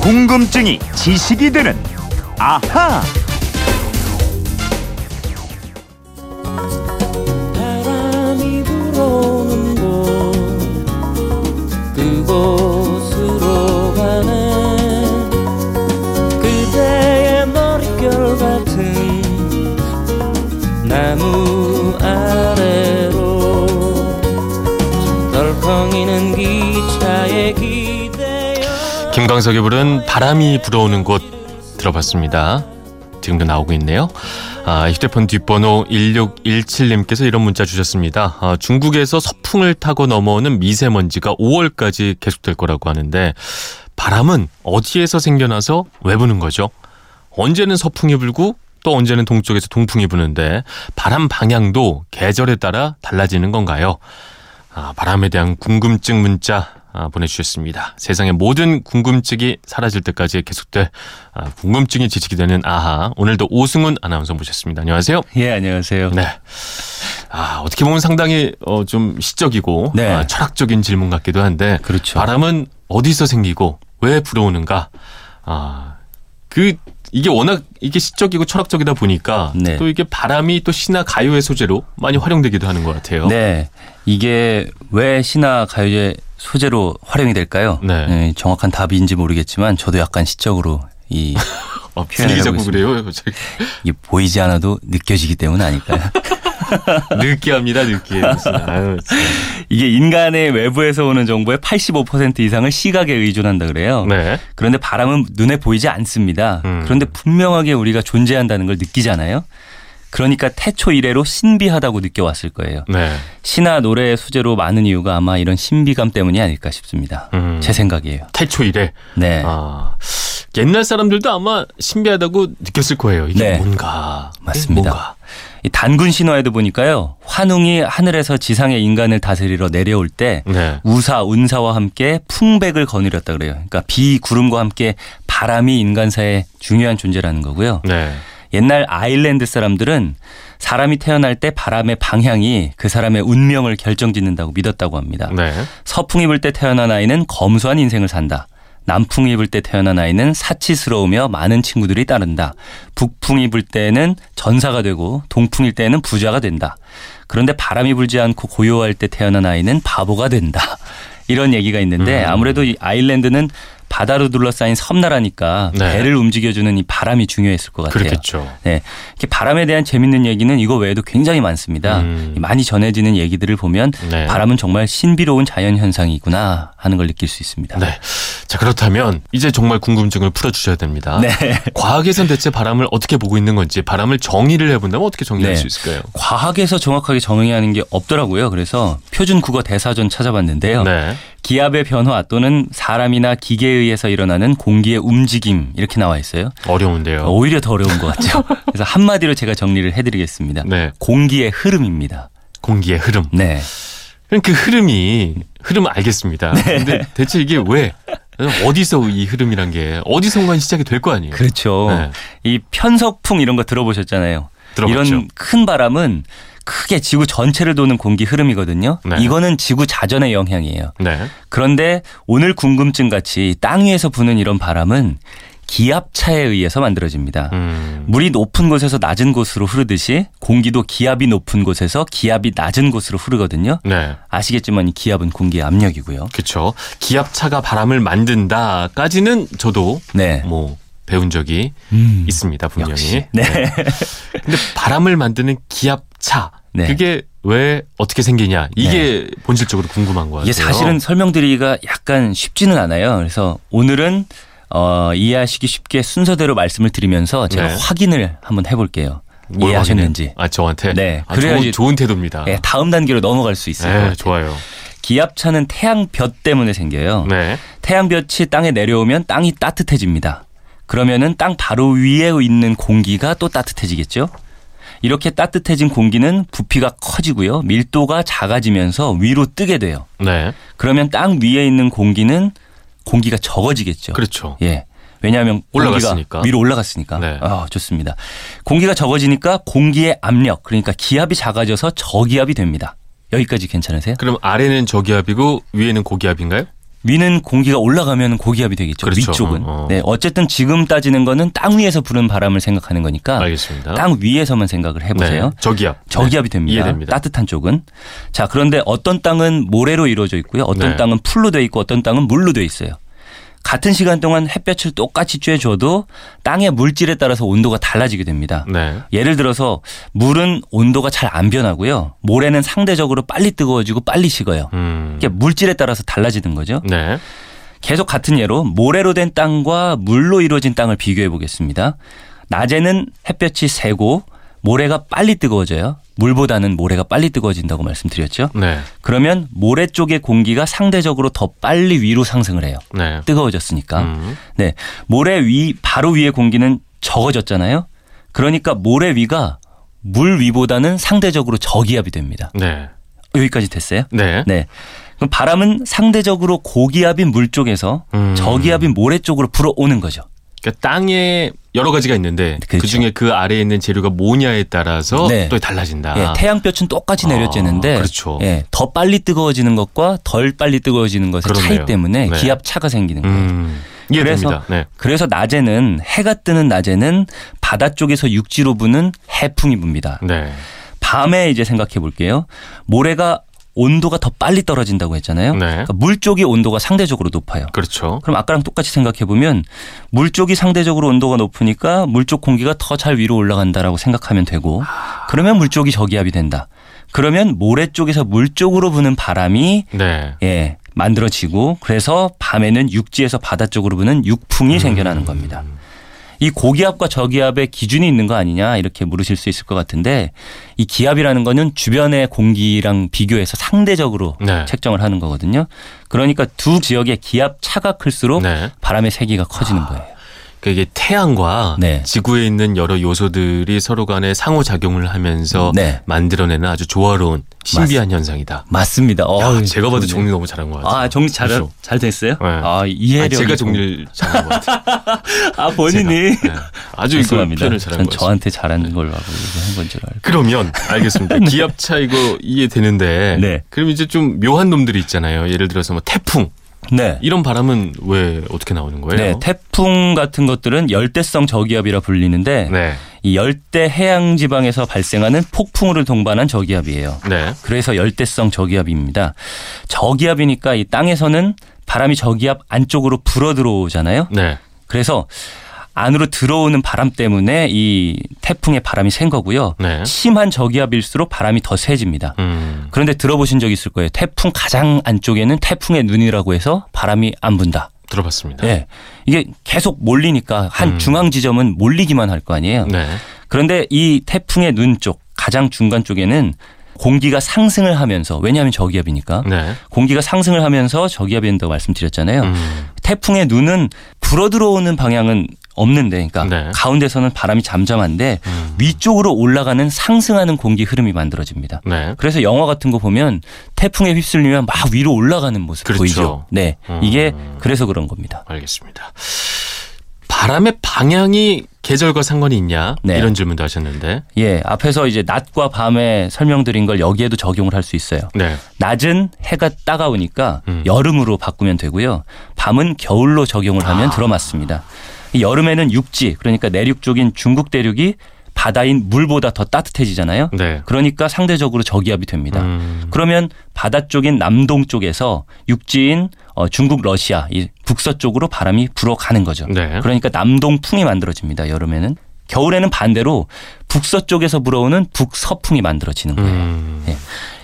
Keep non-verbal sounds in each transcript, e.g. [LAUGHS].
궁금증이 지식이 되는 아하. 바람이 불어오는 곳 그곳으로 가네 그대의 머릿결 같은 나무 김광석이 부른 바람이 불어오는 곳 들어봤습니다. 지금도 나오고 있네요. 아, 휴대폰 뒷번호 1617님께서 이런 문자 주셨습니다. 아, 중국에서 서풍을 타고 넘어오는 미세먼지가 5월까지 계속될 거라고 하는데 바람은 어디에서 생겨나서 왜 부는 거죠? 언제는 서풍이 불고 또 언제는 동쪽에서 동풍이 부는데 바람 방향도 계절에 따라 달라지는 건가요? 아, 바람에 대한 궁금증 문자 아, 보내주셨습니다. 세상의 모든 궁금증이 사라질 때까지 계속될 아, 궁금증이 지식이 되는 아하. 오늘도 오승훈 아나운서 모셨습니다. 안녕하세요. 예, 안녕하세요. 네. 아, 어떻게 보면 상당히 어, 좀 시적이고 네. 아, 철학적인 질문 같기도 한데 그렇죠. 바람은 어디서 생기고 왜 불어오는가? 아, 그 이게 워낙 이게 시적이고 철학적이다 보니까 네. 또 이게 바람이 또 시나 가요의 소재로 많이 활용되기도 하는 것 같아요. 네. 이게 왜 신화 가요제 소재로 활용이 될까요? 네. 정확한 답인지 모르겠지만 저도 약간 시적으로 이 어, [LAUGHS] 표현을 하고 자꾸 그래요. 갑자기. 이게 보이지 않아도 느껴지기 때문 아닐까요? [LAUGHS] [LAUGHS] 느끼합니다, 느끼해. 무슨, 아유, 참. 이게 인간의 외부에서 오는 정보의 85% 이상을 시각에 의존한다 그래요. 네. 그런데 바람은 눈에 보이지 않습니다. 음. 그런데 분명하게 우리가 존재한다는 걸 느끼잖아요. 그러니까 태초 이래로 신비하다고 느껴왔을 거예요. 네. 시나 노래의 소재로 많은 이유가 아마 이런 신비감 때문이 아닐까 싶습니다. 음. 제 생각이에요. 태초 이래. 네. 아. 옛날 사람들도 아마 신비하다고 느꼈을 거예요. 이게 네. 뭔가. 맞습니다. 뭔가. 이 단군 신화에도 보니까요. 환웅이 하늘에서 지상의 인간을 다스리러 내려올 때 네. 우사, 운사와 함께 풍백을 거느렸다 그래요. 그러니까 비, 구름과 함께 바람이 인간사의 중요한 존재라는 거고요. 네. 옛날 아일랜드 사람들은 사람이 태어날 때 바람의 방향이 그 사람의 운명을 결정짓는다고 믿었다고 합니다. 네. 서풍이 불 때 태어난 아이는 검소한 인생을 산다. 남풍이 불 때 태어난 아이는 사치스러우며 많은 친구들이 따른다. 북풍이 불 때는 전사가 되고 동풍일 때는 부자가 된다. 그런데 바람이 불지 않고 고요할 때 태어난 아이는 바보가 된다. [LAUGHS] 이런 얘기가 있는데 음. 아무래도 이 아일랜드는 바다로 둘러싸인 섬나라니까 네. 배를 움직여주는 이 바람이 중요했을 것 같아요. 그렇겠죠. 네. 이렇게 바람에 대한 재밌는 얘기는 이거 외에도 굉장히 많습니다. 음. 많이 전해지는 얘기들을 보면 네. 바람은 정말 신비로운 자연 현상이구나 하는 걸 느낄 수 있습니다. 네. 자, 그렇다면 이제 정말 궁금증을 풀어주셔야 됩니다. 네. 과학에선 대체 바람을 어떻게 보고 있는 건지 바람을 정의를 해본다면 어떻게 정의할 네. 수 있을까요? 과학에서 정확하게 정의하는 게 없더라고요. 그래서 표준 국어 대사전 찾아봤는데요. 네. 기압의 변화 또는 사람이나 기계에 의해서 일어나는 공기의 움직임 이렇게 나와 있어요. 어려운데요. 오히려 더 어려운 것 같죠. [LAUGHS] 그래서 한마디로 제가 정리를 해드리겠습니다. 네. 공기의 흐름입니다. 공기의 흐름. 네. 그럼 그 흐름이 흐름은 알겠습니다. 네. 근데 대체 이게 왜 어디서 이 흐름이란 게 어디선가 시작이 될 거 아니에요? 그렇죠. 네. 이 편석풍 이런 거 들어보셨잖아요. 들어봤죠. 이런 큰 바람은 크게 지구 전체를 도는 공기 흐름이거든요. 네. 이거는 지구 자전의 영향이에요. 네. 그런데 오늘 궁금증 같이 땅 위에서 부는 이런 바람은 기압차에 의해서 만들어집니다. 음. 물이 높은 곳에서 낮은 곳으로 흐르듯이 공기도 기압이 높은 곳에서 기압이 낮은 곳으로 흐르거든요. 네. 아시겠지만 이 기압은 공기의 압력이고요. 그렇죠. 기압차가 바람을 만든다까지는 저도 네. 뭐 배운 적이 음. 있습니다 분명히. 역시. 네. 근데 바람을 만드는 기압 차 네. 그게 왜 어떻게 생기냐 이게 본질적으로 궁금한 거 같아요. 이게 사실은 설명드리기가 약간 쉽지는 않아요. 그래서 오늘은 어, 이해하시기 쉽게 순서대로 말씀을 드리면서 제가 네. 확인을 한번 해볼게요. 뭘 이해하셨는지. 아 저한테. 네. 아, 그래야지- 좋은, 좋은 태도입니다. 네, 다음 단계로 넘어갈 수것 네. 좋아요. 기압차는 태양볕 때문에 생겨요. 네. 태양볕이 땅에 내려오면 땅이 따뜻해집니다. 그러면은 땅 바로 위에 있는 공기가 또 따뜻해지겠죠? 이렇게 따뜻해진 공기는 부피가 커지고요. 밀도가 작아지면서 위로 뜨게 돼요. 네. 그러면 땅 위에 있는 공기는 공기가 적어지겠죠. 그렇죠. 예. 왜냐하면 올라갔으니까. 위로 올라갔으니까. 네. 아, 좋습니다. 공기가 적어지니까 공기의 압력, 그러니까 기압이 작아져서 저기압이 됩니다. 여기까지 괜찮으세요? 그럼 아래는 저기압이고 위에는 고기압인가요? 위는 공기가 올라가면 고기압이 되겠죠. 그렇죠. 위쪽은. 어, 어. 네, 어쨌든 지금 따지는 거는 땅 위에서 부는 바람을 생각하는 거니까 알겠습니다. 땅 위에서만 생각을 해보세요. 네, 저기압. 저기압이 네, 됩니다. 이해됩니다. 따뜻한 쪽은. 자, 그런데 어떤 땅은 모래로 이루어져 있고요. 어떤 네. 땅은 풀로 돼 있고 어떤 땅은 물로 돼 있어요. 같은 시간 동안 햇볕을 똑같이 쬐줘도 땅의 물질에 따라서 온도가 달라지게 됩니다. 네. 예를 들어서 물은 온도가 잘 안 변하고요. 모래는 상대적으로 빨리 뜨거워지고 빨리 식어요. 음. 이게 물질에 따라서 달라지는 거죠. 네. 계속 같은 예로 모래로 된 땅과 물로 이루어진 땅을 비교해 보겠습니다. 낮에는 햇볕이 세고 모래가 빨리 뜨거워져요. 물보다는 모래가 빨리 뜨거워진다고 말씀드렸죠. 네. 그러면 모래 쪽의 공기가 상대적으로 더 빨리 위로 상승을 해요. 네. 뜨거워졌으니까. 음. 네. 모래 위 바로 위의 공기는 적어졌잖아요. 그러니까 모래 위가 물 위보다는 상대적으로 저기압이 됩니다. 네. 여기까지 됐어요? 네. 네. 그럼 바람은 상대적으로 고기압인 물 쪽에서 음. 저기압인 모래 쪽으로 불어오는 거죠. 그러니까 땅에 여러 가지가 있는데 그 그렇죠. 중에 그 아래에 있는 재료가 뭐냐에 따라서 네. 또 달라진다. 예, 태양볕은 똑같이 아, 내려쬐는데 그렇죠. 예, 더 빨리 뜨거워지는 것과 덜 빨리 뜨거워지는 것의 그러네요. 차이 때문에 네. 기압 차가 생기는 거예요. 음. 이해됩니다. 네. 그래서 낮에는 해가 뜨는 낮에는 바다 쪽에서 육지로 부는 해풍이 붑니다. 네. 밤에 이제 생각해 볼게요. 모래가 온도가 더 빨리 떨어진다고 했잖아요. 네. 그러니까 물 쪽이 온도가 상대적으로 높아요. 그렇죠. 그럼 아까랑 똑같이 생각해 보면 물 쪽이 상대적으로 온도가 높으니까 물 쪽 공기가 더 잘 위로 올라간다라고 생각하면 되고 그러면 물 쪽이 저기압이 된다. 그러면 모래 쪽에서 물 쪽으로 부는 바람이 네. 예, 만들어지고 그래서 밤에는 육지에서 바다 쪽으로 부는 육풍이 생겨나는 겁니다. 이 고기압과 저기압의 기준이 있는 거 아니냐 이렇게 물으실 수 있을 것 같은데 이 기압이라는 거는 주변의 공기랑 비교해서 상대적으로 네. 책정을 하는 거거든요. 그러니까 두 지역의 기압 차가 클수록 네. 바람의 세기가 커지는 거예요. 그러니까 이게 태양과 네. 지구에 있는 여러 요소들이 서로 간에 상호작용을 하면서 네. 만들어내는 아주 조화로운 신비한 현상이다. 맞습니다. 야, 어우, 제가 봐도. 정리 너무 잘한 것 같아요. 아 정리 잘, 그렇죠? 잘 됐어요? 네. 아 아, 이해력이 제가 좀- 정리를 잘한 것 같아요. [LAUGHS] 아 본인이. 네. 아주 이거. 표현을 잘한 전 것. 저한테 잘하는 걸로 하고 얘기한 건 줄 알고. 그러면 알겠습니다. [LAUGHS] 기압 차 이거 이해되는데 네. 그럼 이제 좀 묘한 놈들이 있잖아요. 예를 들어서 뭐 태풍 네. 이런 바람은 왜 어떻게 나오는 거예요? 네, 태풍 같은 것들은 열대성 저기압이라 불리는데 네. 이 열대 해양 지방에서 발생하는 폭풍우를 동반한 저기압이에요. 네. 그래서 열대성 저기압입니다. 저기압이니까 이 땅에서는 바람이 저기압 안쪽으로 불어 들어오잖아요. 네. 그래서 안으로 들어오는 바람 때문에 이 태풍의 바람이 센 거고요. 네. 심한 저기압일수록 바람이 더 세집니다. 음. 그런데 들어보신 적 있을 거예요. 태풍 가장 안쪽에는 태풍의 눈이라고 해서 바람이 안 분다. 들어봤습니다. 예. 이게 계속 몰리니까 한 음. 중앙 지점은 몰리기만 할 거 아니에요. 네. 그런데 이 태풍의 눈 쪽, 가장 중간 쪽에는 공기가 상승을 하면서 왜냐하면 저기압이니까 네. 공기가 상승을 하면서 저기압이 된다고 말씀드렸잖아요. 음. 태풍의 눈은 불어 들어오는 방향은 없는데, 그러니까 네. 가운데서는 바람이 잠잠한데 음. 위쪽으로 올라가는 상승하는 공기 흐름이 만들어집니다. 네. 그래서 영화 같은 거 보면 태풍에 휩쓸리면 막 위로 올라가는 모습 그렇죠. 보이죠. 네, 음. 이게 그래서 그런 겁니다. 알겠습니다. 바람의 방향이 계절과 상관이 있냐 네. 이런 질문도 하셨는데 예, 앞에서 이제 낮과 밤에 설명드린 걸 여기에도 적용을 할 수 있어요. 네. 낮은 해가 따가우니까 음. 여름으로 바꾸면 되고요. 밤은 겨울로 적용을 하면 아. 들어맞습니다. 이 여름에는 육지, 그러니까 내륙 쪽인 중국 대륙이 바다인 물보다 더 따뜻해지잖아요. 네. 그러니까 상대적으로 저기압이 됩니다. 음. 그러면 바다 쪽인 남동 쪽에서 육지인 어, 중국 러시아 이 북서쪽으로 바람이 불어가는 거죠. 네. 그러니까 남동풍이 만들어집니다. 여름에는 겨울에는 반대로 북서쪽에서 불어오는 북서풍이 만들어지는 거예요. 음. 예.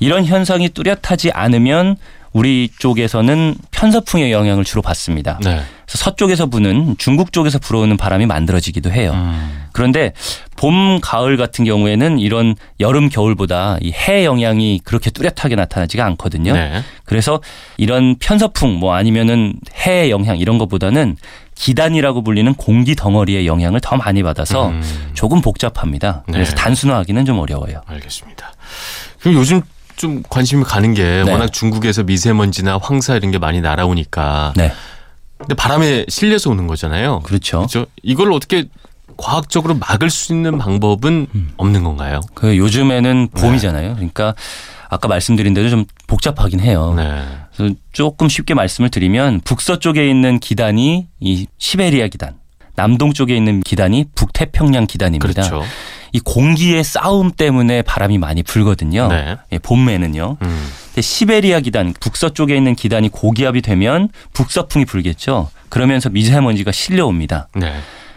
이런 현상이 뚜렷하지 않으면 우리 쪽에서는 편서풍의 영향을 주로 받습니다. 네. 그래서 서쪽에서 부는 중국 쪽에서 불어오는 바람이 만들어지기도 해요. 음. 그런데 봄, 가을 같은 경우에는 이런 여름, 겨울보다 이 해 영향이 그렇게 뚜렷하게 나타나지가 않거든요. 네. 그래서 이런 편서풍 뭐 아니면은 해 영향 이런 것보다는 기단이라고 불리는 공기 덩어리의 영향을 더 많이 받아서 음. 조금 복잡합니다. 그래서 네. 단순화하기는 좀 어려워요. 알겠습니다. 그럼 요즘 좀 관심이 가는 게 네. 워낙 중국에서 미세먼지나 황사 이런 게 많이 날아오니까 네. 근데 바람에 실려서 오는 거잖아요. 그렇죠. 그렇죠? 이걸 어떻게 과학적으로 막을 수 있는 방법은 음. 없는 건가요? 그 요즘에는 봄이잖아요. 그러니까 아까 말씀드린 대로 좀 복잡하긴 해요. 네. 그래서 조금 쉽게 말씀을 드리면 북서쪽에 있는 기단이 이 시베리아 기단, 남동 쪽에 있는 기단이 북태평양 기단입니다. 그렇죠. 이 공기의 싸움 때문에 바람이 많이 불거든요. 네. 예, 봄에는요. 음. 근데 시베리아 기단, 북서쪽에 있는 기단이 고기압이 되면 북서풍이 불겠죠. 그러면서 미세먼지가 실려옵니다. 네.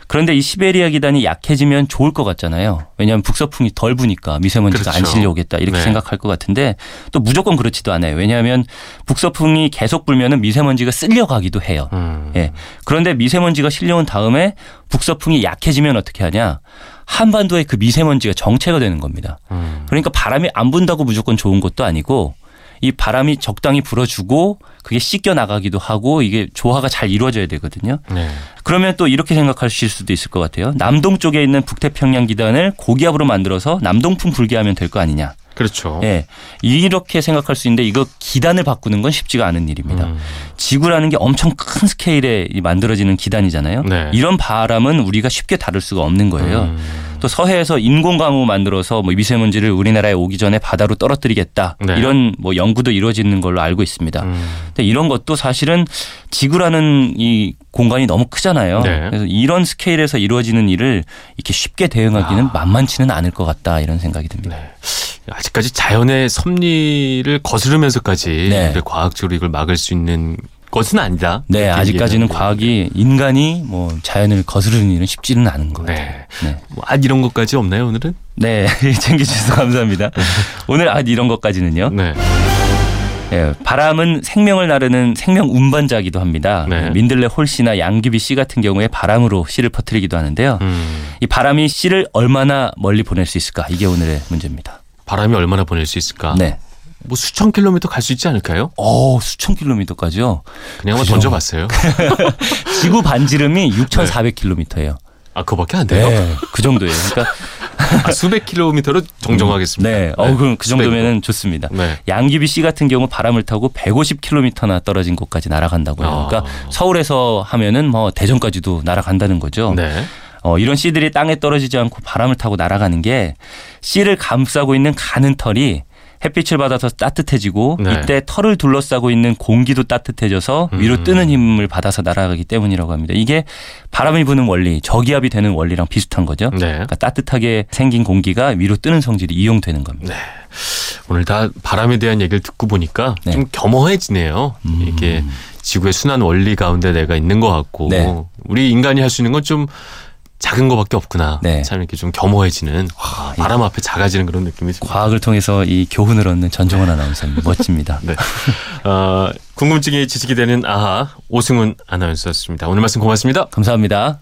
그런데 이 시베리아 기단이 약해지면 좋을 것 같잖아요. 왜냐하면 북서풍이 덜 부니까 미세먼지가 안 그렇죠. 실려오겠다 이렇게 네. 생각할 것 같은데 또 무조건 그렇지도 않아요. 왜냐하면 북서풍이 계속 불면은 미세먼지가 쓸려가기도 해요. 음. 예. 그런데 미세먼지가 실려온 다음에 북서풍이 약해지면 어떻게 하냐? 한반도에 그 미세먼지가 정체가 되는 겁니다. 음. 그러니까 바람이 안 분다고 무조건 좋은 것도 아니고 이 바람이 적당히 불어주고 그게 씻겨 나가기도 하고 이게 조화가 잘 이루어져야 되거든요. 네. 그러면 또 이렇게 생각하실 수도 있을 것 같아요. 남동 쪽에 있는 북태평양 기단을 고기압으로 만들어서 남동풍 불게 하면 될 거 아니냐. 그렇죠. 예. 이렇게 생각할 수 있는데 이거 기단을 바꾸는 건 쉽지가 않은 일입니다. 음. 지구라는 게 엄청 큰 스케일에 이 만들어지는 기단이잖아요. 네. 이런 바람은 우리가 쉽게 다룰 수가 없는 거예요. 음. 또 서해에서 인공강우 만들어서 뭐 미세먼지를 우리나라에 오기 전에 바다로 떨어뜨리겠다 네. 이런 뭐 연구도 이루어지는 걸로 알고 있습니다. 음. 근데 이런 것도 사실은 지구라는 이 공간이 너무 크잖아요. 네. 그래서 이런 스케일에서 이루어지는 일을 이렇게 쉽게 대응하기는 만만치는 않을 것 같다 이런 생각이 듭니다. 네. 아직까지 자연의 섭리를 거스르면서까지 네. 과학적으로 이걸 막을 수 있는 것은 아니다. 네, 아직까지는. 과학이 인간이 뭐 자연을 거스르는 일은 쉽지는 않은 것 같아요. 네. 네. 뭐, 아 이런 것까지 없나요 오늘은? 네, [LAUGHS] 챙겨주셔서 감사합니다. [LAUGHS] 오늘 아 이런 것까지는요. 네. 예, 바람은 생명을 나르는 생명 운반자기도 합니다. 네. 민들레 홀씨나 양귀비 씨 같은 경우에 바람으로 씨를 퍼뜨리기도 하는데요. 음. 이 바람이 씨를 얼마나 멀리 보낼 수 있을까? 이게 오늘의 문제입니다. 바람이 얼마나 보낼 수 있을까? 네. 뭐 수천 킬로미터 갈 수 있지 않을까요? 어, 수천 킬로미터까지요. 그냥 한번. 던져봤어요. [LAUGHS] 지구 반지름이 6,400킬로미터예요. 아 그거밖에 안 돼요? 네, 그 정도예요. 그러니까 아, 수백 킬로미터로 정정하겠습니다. 네, 어, 그럼 그. 정도면은 좋습니다. 네. 양귀비 씨 같은 경우 바람을 타고 150킬로미터나 떨어진 곳까지 날아간다고요. 아. 그러니까 서울에서 하면은 뭐 대전까지도 날아간다는 거죠. 네. 어, 이런 씨들이 땅에 떨어지지 않고 바람을 타고 날아가는 게 씨를 감싸고 있는 가는 털이 햇빛을 받아서 따뜻해지고 네. 이때 털을 둘러싸고 있는 공기도 따뜻해져서 위로 음. 뜨는 힘을 받아서 날아가기 때문이라고 합니다. 이게 바람이 부는 원리, 저기압이 되는 원리랑 비슷한 거죠. 네. 그러니까 따뜻하게 생긴 공기가 위로 뜨는 성질이 이용되는 겁니다. 네. 오늘 다 바람에 대한 얘기를 듣고 보니까 네. 좀 겸허해지네요. 음. 이게 지구의 순환 원리 가운데 내가 있는 것 같고 네. 우리 인간이 할 수 있는 건좀 작은 거밖에 없구나. 네. 참 이렇게 좀 겸허해지는 아, 바람 앞에 작아지는 그런 느낌이 듭니다. 과학을 통해서 이 교훈을 얻는 전정원 아나운서님 멋집니다. [LAUGHS] 네. 어, 궁금증이 지식이 되는 아하 오승훈 아나운서였습니다. 오늘 말씀 고맙습니다. 감사합니다.